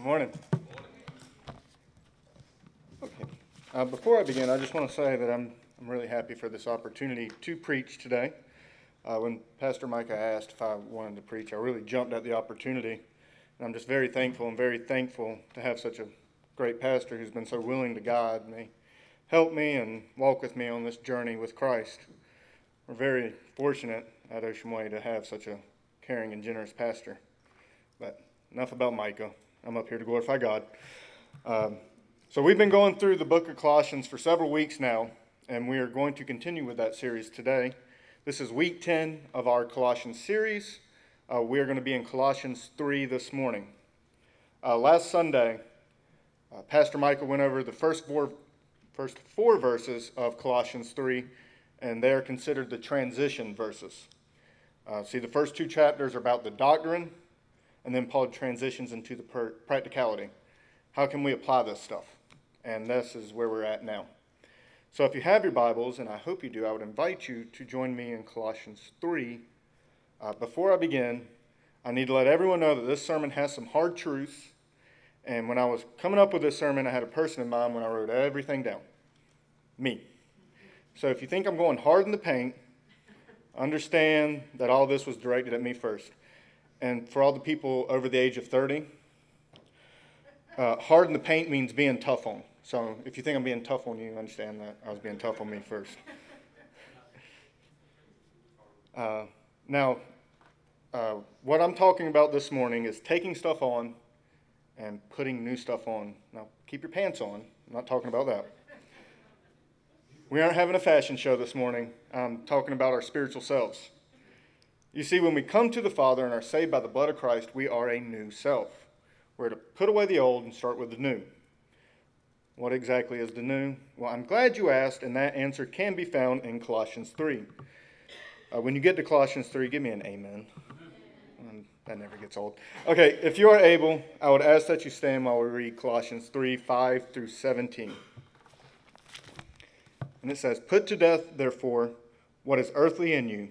Good morning. Okay. Uh, before I begin, I just want to say that I'm, I'm really happy for this opportunity to preach today. Uh, when Pastor Micah asked if I wanted to preach, I really jumped at the opportunity. And I'm just very thankful and very thankful to have such a great pastor who's been so willing to guide me, help me, and walk with me on this journey with Christ. We're very fortunate at Ocean Way to have such a caring and generous pastor. But enough about Micah. I'm up here to glorify God. Um, so, we've been going through the book of Colossians for several weeks now, and we are going to continue with that series today. This is week 10 of our Colossians series. Uh, we are going to be in Colossians 3 this morning. Uh, last Sunday, uh, Pastor Michael went over the first four, first four verses of Colossians 3, and they are considered the transition verses. Uh, see, the first two chapters are about the doctrine and then Paul transitions into the per- practicality. How can we apply this stuff? And this is where we're at now. So if you have your Bibles, and I hope you do, I would invite you to join me in Colossians 3. Uh, before I begin, I need to let everyone know that this sermon has some hard truths. And when I was coming up with this sermon, I had a person in mind when I wrote everything down me. So if you think I'm going hard in the paint, understand that all this was directed at me first. And for all the people over the age of 30, uh, hard in the paint means being tough on. So if you think I'm being tough on you, understand that I was being tough on me first. Uh, now, uh, what I'm talking about this morning is taking stuff on and putting new stuff on. Now, keep your pants on. I'm not talking about that. We aren't having a fashion show this morning. I'm talking about our spiritual selves. You see, when we come to the Father and are saved by the blood of Christ, we are a new self. We're to put away the old and start with the new. What exactly is the new? Well, I'm glad you asked, and that answer can be found in Colossians 3. Uh, when you get to Colossians 3, give me an amen. Um, that never gets old. Okay, if you are able, I would ask that you stand while we read Colossians 3 5 through 17. And it says, Put to death, therefore, what is earthly in you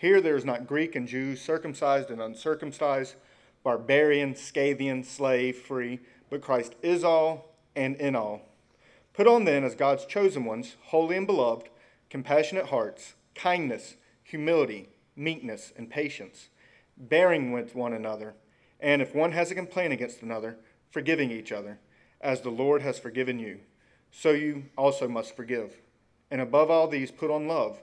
Here there is not Greek and Jew, circumcised and uncircumcised, barbarian, Scythian, slave, free, but Christ is all and in all. Put on then, as God's chosen ones, holy and beloved, compassionate hearts, kindness, humility, meekness, and patience, bearing with one another, and if one has a complaint against another, forgiving each other, as the Lord has forgiven you. So you also must forgive. And above all these, put on love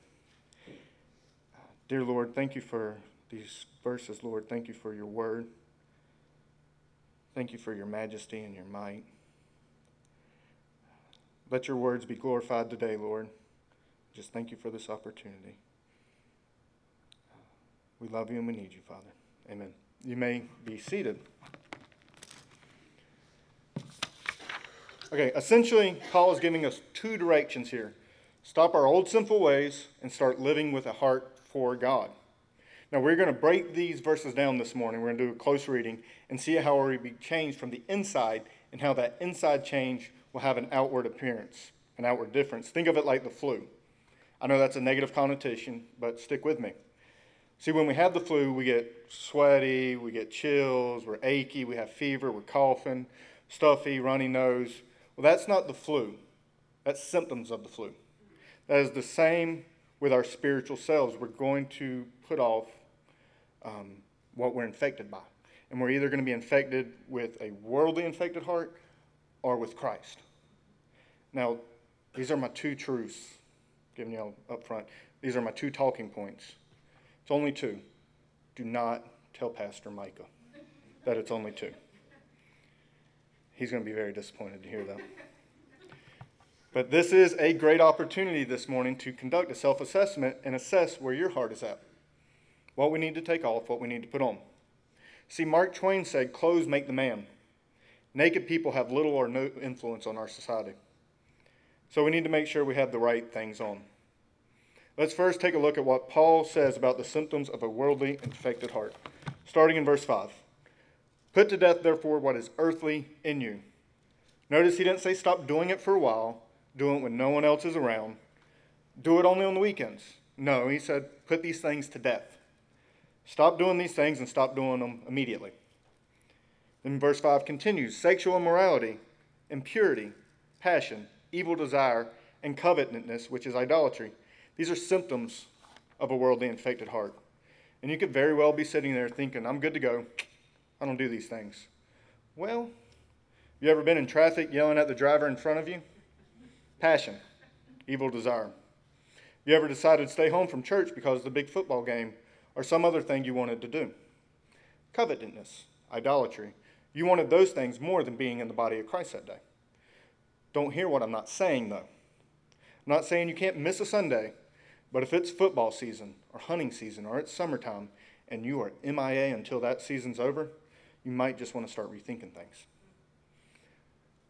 Dear Lord, thank you for these verses, Lord. Thank you for your word. Thank you for your majesty and your might. Let your words be glorified today, Lord. Just thank you for this opportunity. We love you and we need you, Father. Amen. You may be seated. Okay, essentially, Paul is giving us two directions here stop our old sinful ways and start living with a heart for God. Now, we're going to break these verses down this morning. We're going to do a close reading and see how we be changed from the inside and how that inside change will have an outward appearance, an outward difference. Think of it like the flu. I know that's a negative connotation, but stick with me. See, when we have the flu, we get sweaty, we get chills, we're achy, we have fever, we're coughing, stuffy, runny nose. Well, that's not the flu. That's symptoms of the flu. That is the same with our spiritual selves. We're going to put off um, what we're infected by. And we're either going to be infected with a worldly infected heart or with Christ. Now, these are my two truths, giving you all up front. These are my two talking points. It's only two. Do not tell Pastor Micah that it's only two. He's going to be very disappointed to hear that. But this is a great opportunity this morning to conduct a self assessment and assess where your heart is at. What we need to take off, what we need to put on. See, Mark Twain said, Clothes make the man. Naked people have little or no influence on our society. So we need to make sure we have the right things on. Let's first take a look at what Paul says about the symptoms of a worldly, infected heart. Starting in verse 5. Put to death, therefore, what is earthly in you. Notice he didn't say stop doing it for a while, do it when no one else is around, do it only on the weekends. No, he said, put these things to death. Stop doing these things and stop doing them immediately. Then verse 5 continues sexual immorality, impurity, passion, evil desire, and covetousness, which is idolatry. These are symptoms of a worldly infected heart. And you could very well be sitting there thinking, I'm good to go. I don't do these things. Well, have you ever been in traffic yelling at the driver in front of you? Passion, evil desire. You ever decided to stay home from church because of the big football game or some other thing you wanted to do? Covetousness, idolatry. You wanted those things more than being in the body of Christ that day. Don't hear what I'm not saying, though. I'm not saying you can't miss a Sunday, but if it's football season or hunting season or it's summertime and you are MIA until that season's over, you might just want to start rethinking things.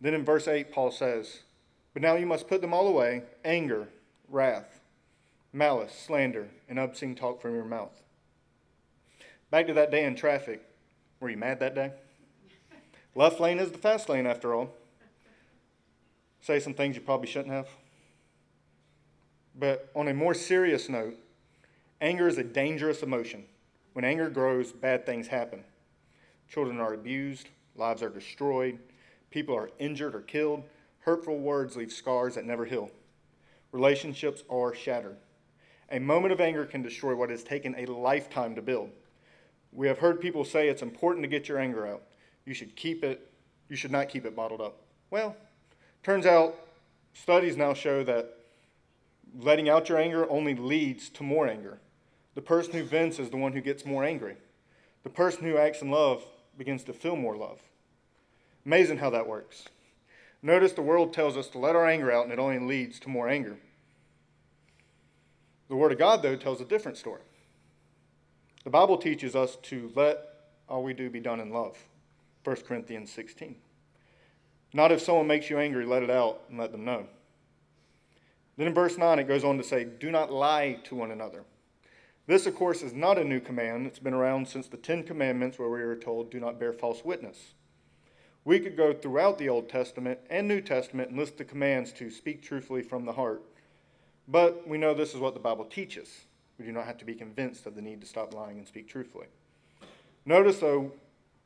Then in verse 8, Paul says, But now you must put them all away anger, wrath, malice, slander, and obscene talk from your mouth. Back to that day in traffic. Were you mad that day? Left lane is the fast lane, after all. Say some things you probably shouldn't have. But on a more serious note, anger is a dangerous emotion. When anger grows, bad things happen. Children are abused, lives are destroyed, people are injured or killed, hurtful words leave scars that never heal. Relationships are shattered. A moment of anger can destroy what has taken a lifetime to build. We have heard people say it's important to get your anger out. You should keep it, you should not keep it bottled up. Well, turns out studies now show that letting out your anger only leads to more anger. The person who vents is the one who gets more angry. The person who acts in love begins to feel more love. Amazing how that works. Notice the world tells us to let our anger out and it only leads to more anger. The Word of God, though, tells a different story. The Bible teaches us to let all we do be done in love. 1 Corinthians 16. Not if someone makes you angry, let it out and let them know. Then in verse 9, it goes on to say, Do not lie to one another. This, of course, is not a new command. It's been around since the Ten Commandments, where we are told, Do not bear false witness. We could go throughout the Old Testament and New Testament and list the commands to speak truthfully from the heart. But we know this is what the Bible teaches. We do not have to be convinced of the need to stop lying and speak truthfully. Notice, though,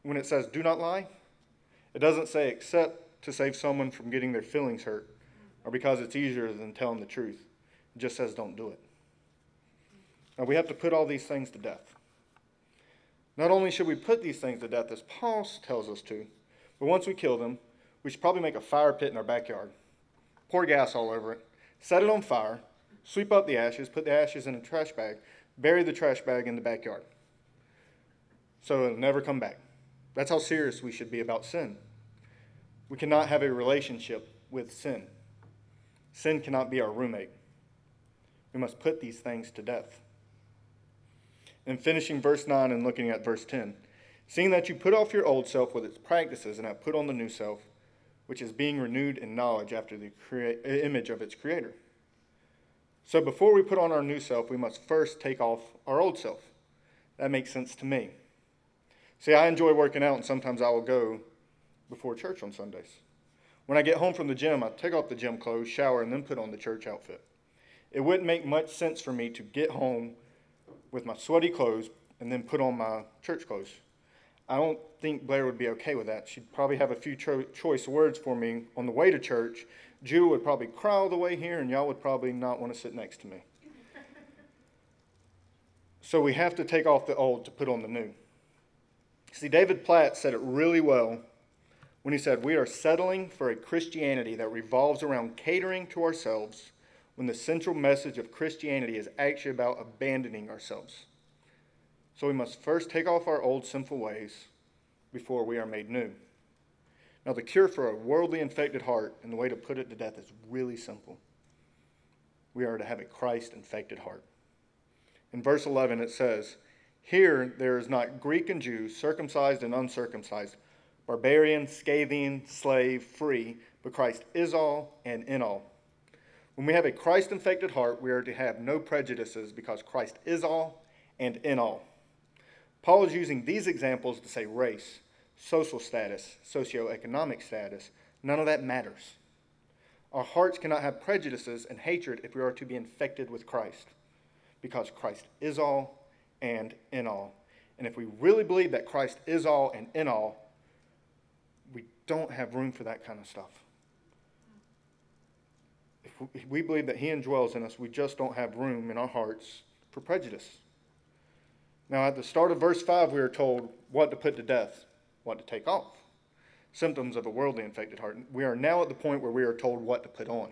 when it says do not lie, it doesn't say except to save someone from getting their feelings hurt or because it's easier than telling the truth. It just says don't do it. Now, we have to put all these things to death. Not only should we put these things to death as Paul tells us to, but once we kill them, we should probably make a fire pit in our backyard, pour gas all over it, set it on fire, sweep up the ashes, put the ashes in a trash bag, bury the trash bag in the backyard. So it'll never come back. That's how serious we should be about sin. We cannot have a relationship with sin. Sin cannot be our roommate. We must put these things to death. And finishing verse 9 and looking at verse 10 seeing that you put off your old self with its practices and have put on the new self, which is being renewed in knowledge after the crea- uh, image of its creator. So before we put on our new self, we must first take off our old self. That makes sense to me. See, I enjoy working out, and sometimes I will go before church on Sundays. When I get home from the gym, I take off the gym clothes, shower, and then put on the church outfit. It wouldn't make much sense for me to get home with my sweaty clothes and then put on my church clothes. I don't think Blair would be okay with that. She'd probably have a few cho- choice words for me on the way to church. Jew would probably cry all the way here, and y'all would probably not want to sit next to me. so we have to take off the old to put on the new. See, David Platt said it really well when he said, We are settling for a Christianity that revolves around catering to ourselves when the central message of Christianity is actually about abandoning ourselves. So we must first take off our old sinful ways before we are made new. Now, the cure for a worldly infected heart and the way to put it to death is really simple. We are to have a Christ infected heart. In verse 11, it says, Here there is not Greek and Jew, circumcised and uncircumcised, barbarian, Scythian, slave, free, but Christ is all and in all. When we have a Christ infected heart, we are to have no prejudices because Christ is all and in all. Paul is using these examples to say race, social status, socioeconomic status, none of that matters. Our hearts cannot have prejudices and hatred if we are to be infected with Christ because Christ is all and in all. And if we really believe that Christ is all and in all, we don't have room for that kind of stuff. If we believe that He indwells in us, we just don't have room in our hearts for prejudice. Now, at the start of verse 5, we are told what to put to death, what to take off. Symptoms of a worldly infected heart. We are now at the point where we are told what to put on.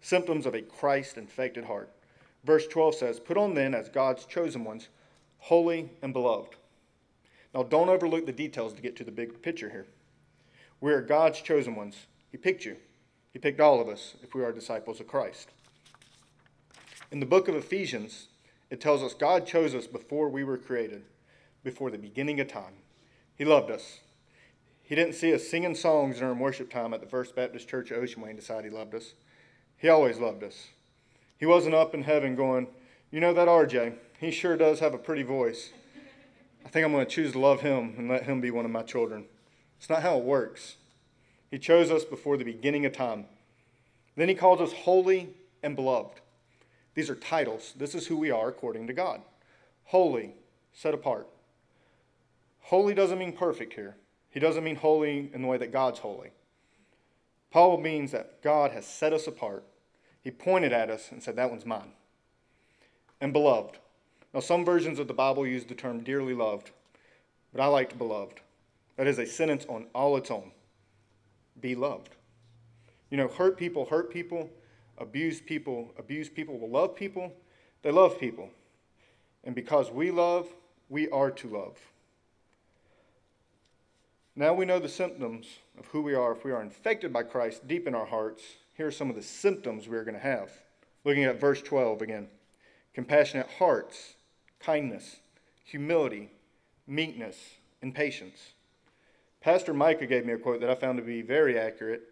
Symptoms of a Christ infected heart. Verse 12 says, Put on then as God's chosen ones, holy and beloved. Now, don't overlook the details to get to the big picture here. We are God's chosen ones. He picked you, He picked all of us if we are disciples of Christ. In the book of Ephesians, it tells us God chose us before we were created, before the beginning of time. He loved us. He didn't see us singing songs during worship time at the First Baptist Church of Ocean Way and decide He loved us. He always loved us. He wasn't up in heaven going, You know that RJ? He sure does have a pretty voice. I think I'm going to choose to love him and let him be one of my children. It's not how it works. He chose us before the beginning of time. Then he calls us holy and beloved. These are titles. This is who we are according to God. Holy, set apart. Holy doesn't mean perfect here. He doesn't mean holy in the way that God's holy. Paul means that God has set us apart. He pointed at us and said, That one's mine. And beloved. Now, some versions of the Bible use the term dearly loved, but I liked beloved. That is a sentence on all its own. Be loved. You know, hurt people hurt people, abuse people abuse people, will love people, they love people. And because we love, we are to love. Now we know the symptoms of who we are if we are infected by Christ deep in our hearts. Here are some of the symptoms we are going to have. Looking at verse 12 again compassionate hearts, kindness, humility, meekness, and patience. Pastor Micah gave me a quote that I found to be very accurate,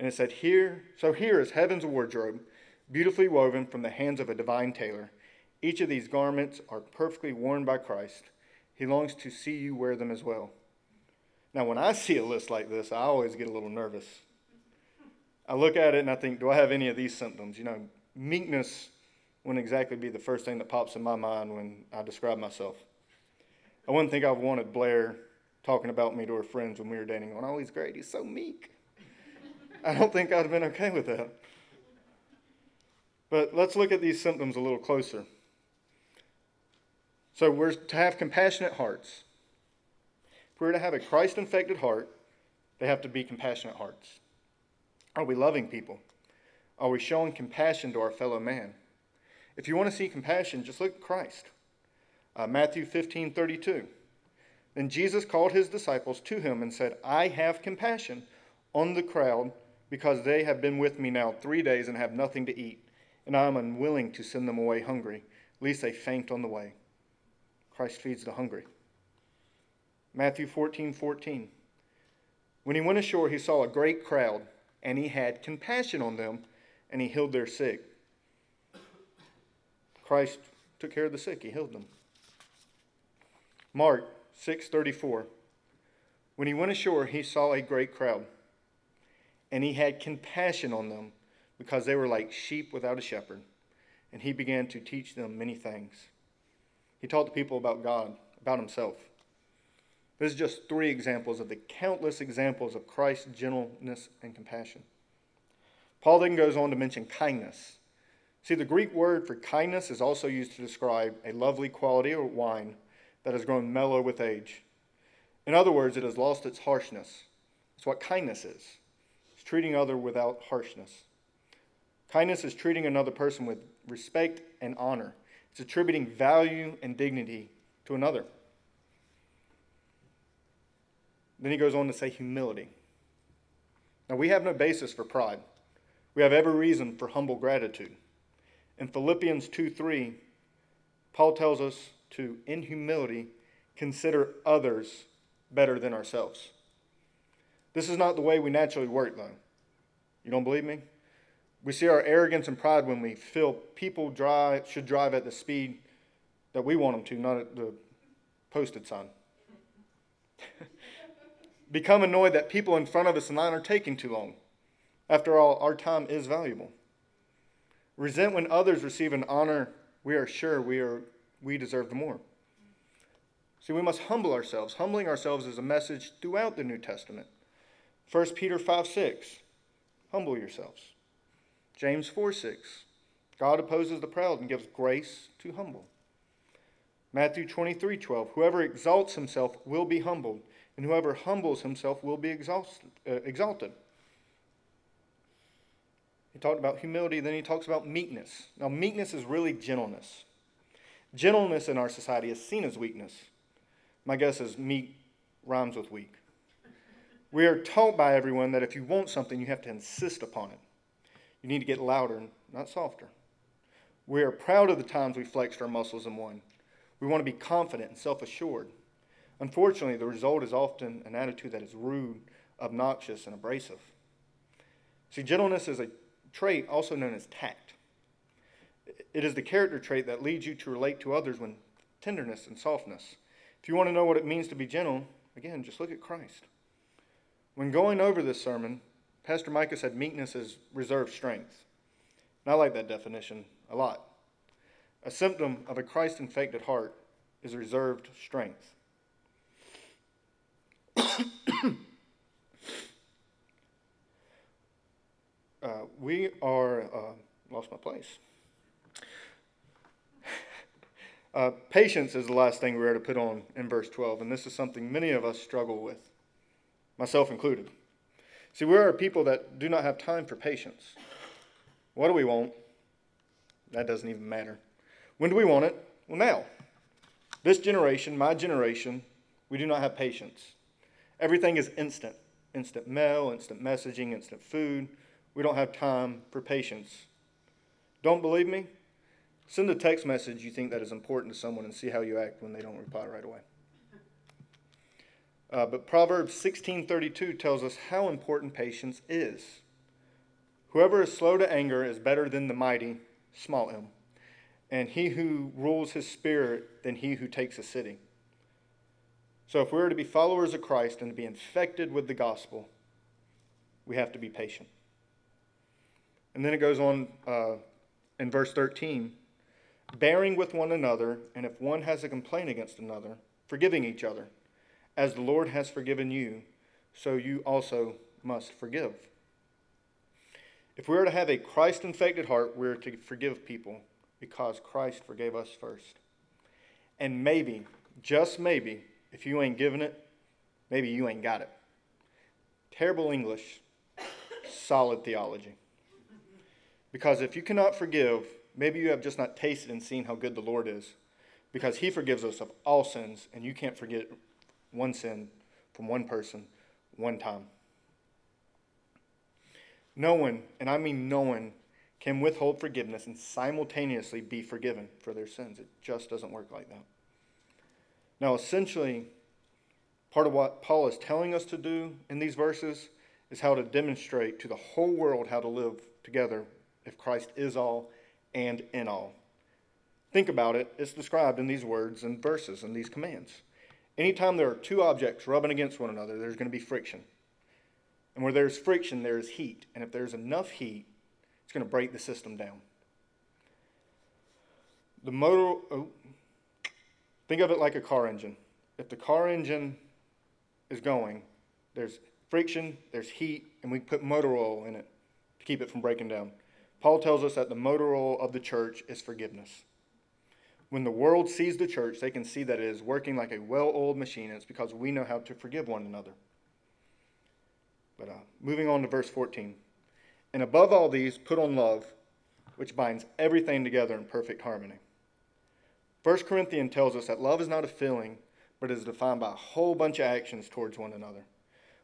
and it said, Here, so here is heaven's wardrobe, beautifully woven from the hands of a divine tailor. Each of these garments are perfectly worn by Christ. He longs to see you wear them as well. Now, when I see a list like this, I always get a little nervous. I look at it and I think, do I have any of these symptoms? You know, meekness wouldn't exactly be the first thing that pops in my mind when I describe myself. I wouldn't think I've wanted Blair talking about me to her friends when we were dating, going, oh, he's great, he's so meek. I don't think I'd have been okay with that. But let's look at these symptoms a little closer. So we're to have compassionate hearts. If we're to have a Christ infected heart, they have to be compassionate hearts. Are we loving people? Are we showing compassion to our fellow man? If you want to see compassion, just look at Christ. Uh, Matthew 15 32. Then Jesus called his disciples to him and said, I have compassion on the crowd because they have been with me now three days and have nothing to eat, and I am unwilling to send them away hungry, lest they faint on the way. Christ feeds the hungry. Matthew 14 14. When he went ashore, he saw a great crowd, and he had compassion on them, and he healed their sick. Christ took care of the sick, he healed them. Mark 6:34. When he went ashore, he saw a great crowd, and he had compassion on them because they were like sheep without a shepherd, and he began to teach them many things. He taught the people about God, about himself. This is just three examples of the countless examples of Christ's gentleness and compassion. Paul then goes on to mention kindness. See, the Greek word for kindness is also used to describe a lovely quality of wine that has grown mellow with age. In other words, it has lost its harshness. It's what kindness is. Treating other without harshness. Kindness is treating another person with respect and honor. It's attributing value and dignity to another. Then he goes on to say humility. Now, we have no basis for pride. We have every reason for humble gratitude. In Philippians 2 3, Paul tells us to, in humility, consider others better than ourselves. This is not the way we naturally work, though. You don't believe me? We see our arrogance and pride when we feel people drive, should drive at the speed that we want them to, not at the posted sign. Become annoyed that people in front of us in line are taking too long. After all, our time is valuable. Resent when others receive an honor we are sure we, are, we deserve more. See, we must humble ourselves. Humbling ourselves is a message throughout the New Testament. 1 Peter 5 6, humble yourselves. James 4 6, God opposes the proud and gives grace to humble. Matthew 23 12, whoever exalts himself will be humbled, and whoever humbles himself will be exalted. Uh, exalted. He talked about humility, then he talks about meekness. Now, meekness is really gentleness. Gentleness in our society is seen as weakness. My guess is meek rhymes with weak. We are taught by everyone that if you want something, you have to insist upon it. You need to get louder, not softer. We are proud of the times we flexed our muscles and won. We want to be confident and self assured. Unfortunately, the result is often an attitude that is rude, obnoxious, and abrasive. See, gentleness is a trait also known as tact. It is the character trait that leads you to relate to others with tenderness and softness. If you want to know what it means to be gentle, again, just look at Christ. When going over this sermon, Pastor Micah said meekness is reserved strength. And I like that definition a lot. A symptom of a Christ infected heart is reserved strength. uh, we are, uh, lost my place. Uh, patience is the last thing we're to put on in verse 12, and this is something many of us struggle with, myself included. See, we are people that do not have time for patience. What do we want? That doesn't even matter. When do we want it? Well, now. This generation, my generation, we do not have patience. Everything is instant instant mail, instant messaging, instant food. We don't have time for patience. Don't believe me? Send a text message you think that is important to someone and see how you act when they don't reply right away. Uh, but Proverbs 16:32 tells us how important patience is. Whoever is slow to anger is better than the mighty, small m, and he who rules his spirit than he who takes a city. So if we are to be followers of Christ and to be infected with the gospel, we have to be patient. And then it goes on uh, in verse 13 bearing with one another, and if one has a complaint against another, forgiving each other. As the Lord has forgiven you, so you also must forgive. If we are to have a Christ infected heart, we're to forgive people because Christ forgave us first. And maybe, just maybe, if you ain't giving it, maybe you ain't got it. Terrible English, solid theology. Because if you cannot forgive, maybe you have just not tasted and seen how good the Lord is. Because He forgives us of all sins, and you can't forget one sin from one person one time. No one, and I mean no one, can withhold forgiveness and simultaneously be forgiven for their sins. It just doesn't work like that. Now, essentially, part of what Paul is telling us to do in these verses is how to demonstrate to the whole world how to live together if Christ is all and in all. Think about it, it's described in these words and verses and these commands. Anytime there are two objects rubbing against one another, there's going to be friction. And where there's friction, there is heat. And if there's enough heat, it's going to break the system down. The motor, oh, think of it like a car engine. If the car engine is going, there's friction, there's heat, and we put motor oil in it to keep it from breaking down. Paul tells us that the motor oil of the church is forgiveness. When the world sees the church, they can see that it is working like a well oiled machine. It's because we know how to forgive one another. But uh, moving on to verse 14. And above all these, put on love, which binds everything together in perfect harmony. 1 Corinthians tells us that love is not a feeling, but is defined by a whole bunch of actions towards one another.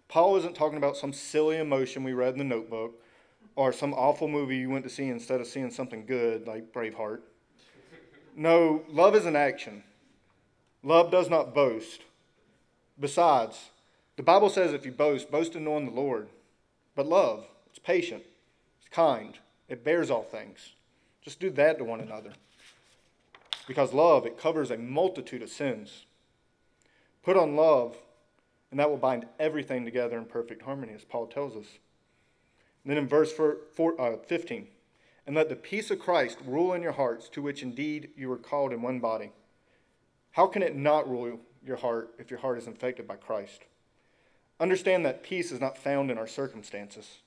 Paul isn't talking about some silly emotion we read in the notebook or some awful movie you went to see instead of seeing something good like Braveheart. No, love is an action. Love does not boast. Besides, the Bible says if you boast, boast in knowing the Lord. But love, it's patient, it's kind, it bears all things. Just do that to one another. Because love, it covers a multitude of sins. Put on love, and that will bind everything together in perfect harmony, as Paul tells us. And then in verse uh, 15, and let the peace of Christ rule in your hearts, to which indeed you were called in one body. How can it not rule your heart if your heart is infected by Christ? Understand that peace is not found in our circumstances.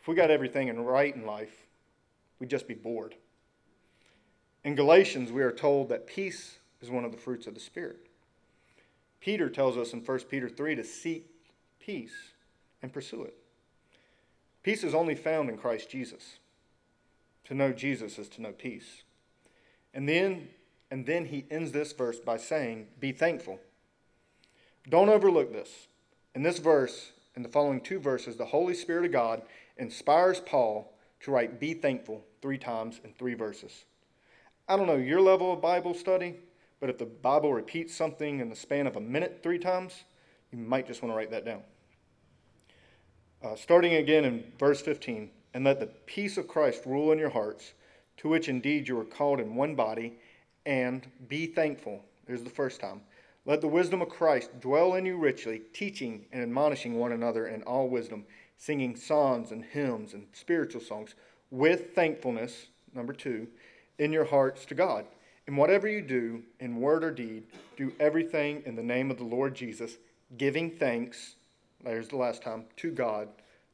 If we got everything in right in life, we'd just be bored. In Galatians, we are told that peace is one of the fruits of the Spirit. Peter tells us in 1 Peter 3 to seek peace and pursue it. Peace is only found in Christ Jesus. To know Jesus is to know peace. And then, and then he ends this verse by saying, Be thankful. Don't overlook this. In this verse, in the following two verses, the Holy Spirit of God inspires Paul to write be thankful three times in three verses. I don't know your level of Bible study, but if the Bible repeats something in the span of a minute three times, you might just want to write that down. Uh, starting again in verse 15, and let the peace of Christ rule in your hearts, to which indeed you are called in one body, and be thankful. There's the first time. Let the wisdom of Christ dwell in you richly, teaching and admonishing one another in all wisdom, singing psalms and hymns and spiritual songs with thankfulness, number two, in your hearts to God. And whatever you do, in word or deed, do everything in the name of the Lord Jesus, giving thanks, there's the last time, to God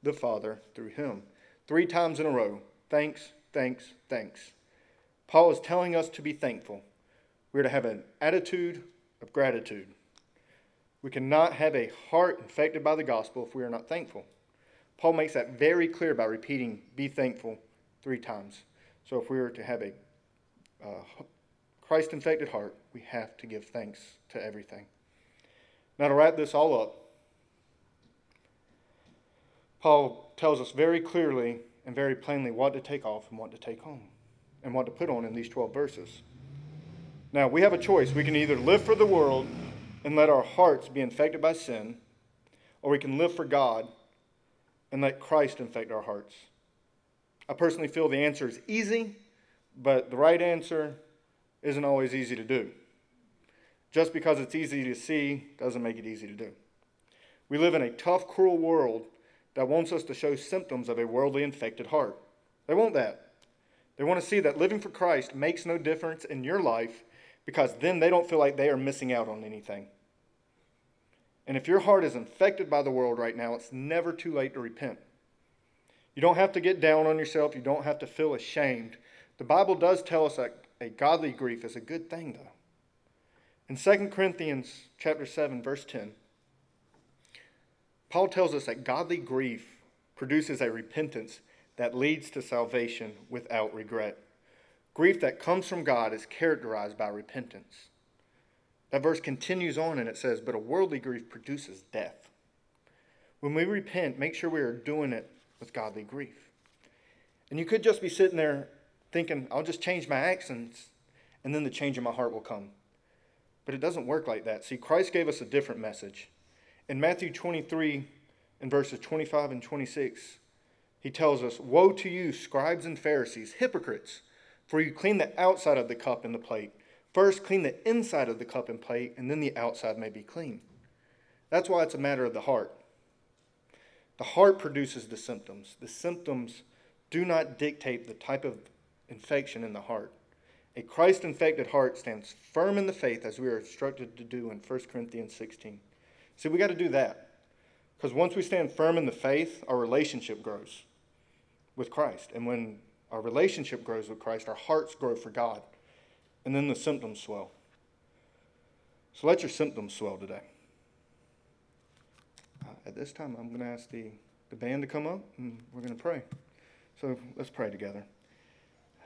the Father through him. Three times in a row thanks, thanks, thanks. Paul is telling us to be thankful. We're to have an attitude of gratitude. We cannot have a heart infected by the gospel if we are not thankful. Paul makes that very clear by repeating, be thankful, three times. So if we are to have a uh, Christ infected heart, we have to give thanks to everything. Now, to wrap this all up, Paul tells us very clearly and very plainly what to take off and what to take home and what to put on in these 12 verses. Now, we have a choice. We can either live for the world and let our hearts be infected by sin, or we can live for God and let Christ infect our hearts. I personally feel the answer is easy, but the right answer isn't always easy to do. Just because it's easy to see doesn't make it easy to do. We live in a tough, cruel world that wants us to show symptoms of a worldly infected heart. They want that. They want to see that living for Christ makes no difference in your life because then they don't feel like they are missing out on anything. And if your heart is infected by the world right now, it's never too late to repent. You don't have to get down on yourself, you don't have to feel ashamed. The Bible does tell us that a godly grief is a good thing though. In 2 Corinthians chapter 7 verse 10, Paul tells us that godly grief produces a repentance that leads to salvation without regret. Grief that comes from God is characterized by repentance. That verse continues on and it says, But a worldly grief produces death. When we repent, make sure we are doing it with godly grief. And you could just be sitting there thinking, I'll just change my accents and then the change in my heart will come. But it doesn't work like that. See, Christ gave us a different message. In Matthew 23, in verses 25 and 26, he tells us, Woe to you, scribes and Pharisees, hypocrites! For you clean the outside of the cup and the plate. First, clean the inside of the cup and plate, and then the outside may be clean. That's why it's a matter of the heart. The heart produces the symptoms. The symptoms do not dictate the type of infection in the heart. A Christ infected heart stands firm in the faith as we are instructed to do in 1 Corinthians 16. See, we got to do that. Because once we stand firm in the faith, our relationship grows with Christ. And when our relationship grows with Christ, our hearts grow for God, and then the symptoms swell. So let your symptoms swell today. Uh, at this time, I'm going to ask the the band to come up and we're going to pray. So let's pray together.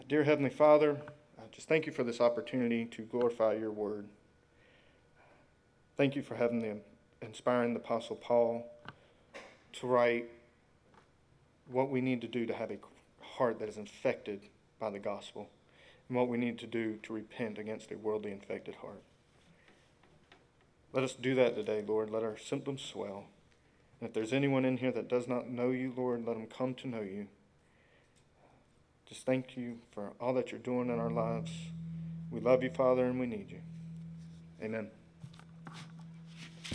Dear Heavenly Father, I just thank you for this opportunity to glorify your word. Thank you for having the inspiring the Apostle Paul to write what we need to do to have a heart that is infected by the gospel and what we need to do to repent against a worldly infected heart. Let us do that today, Lord. Let our symptoms swell. And if there's anyone in here that does not know you, Lord, let them come to know you. Just thank you for all that you're doing in our lives. We love you, Father, and we need you. Amen.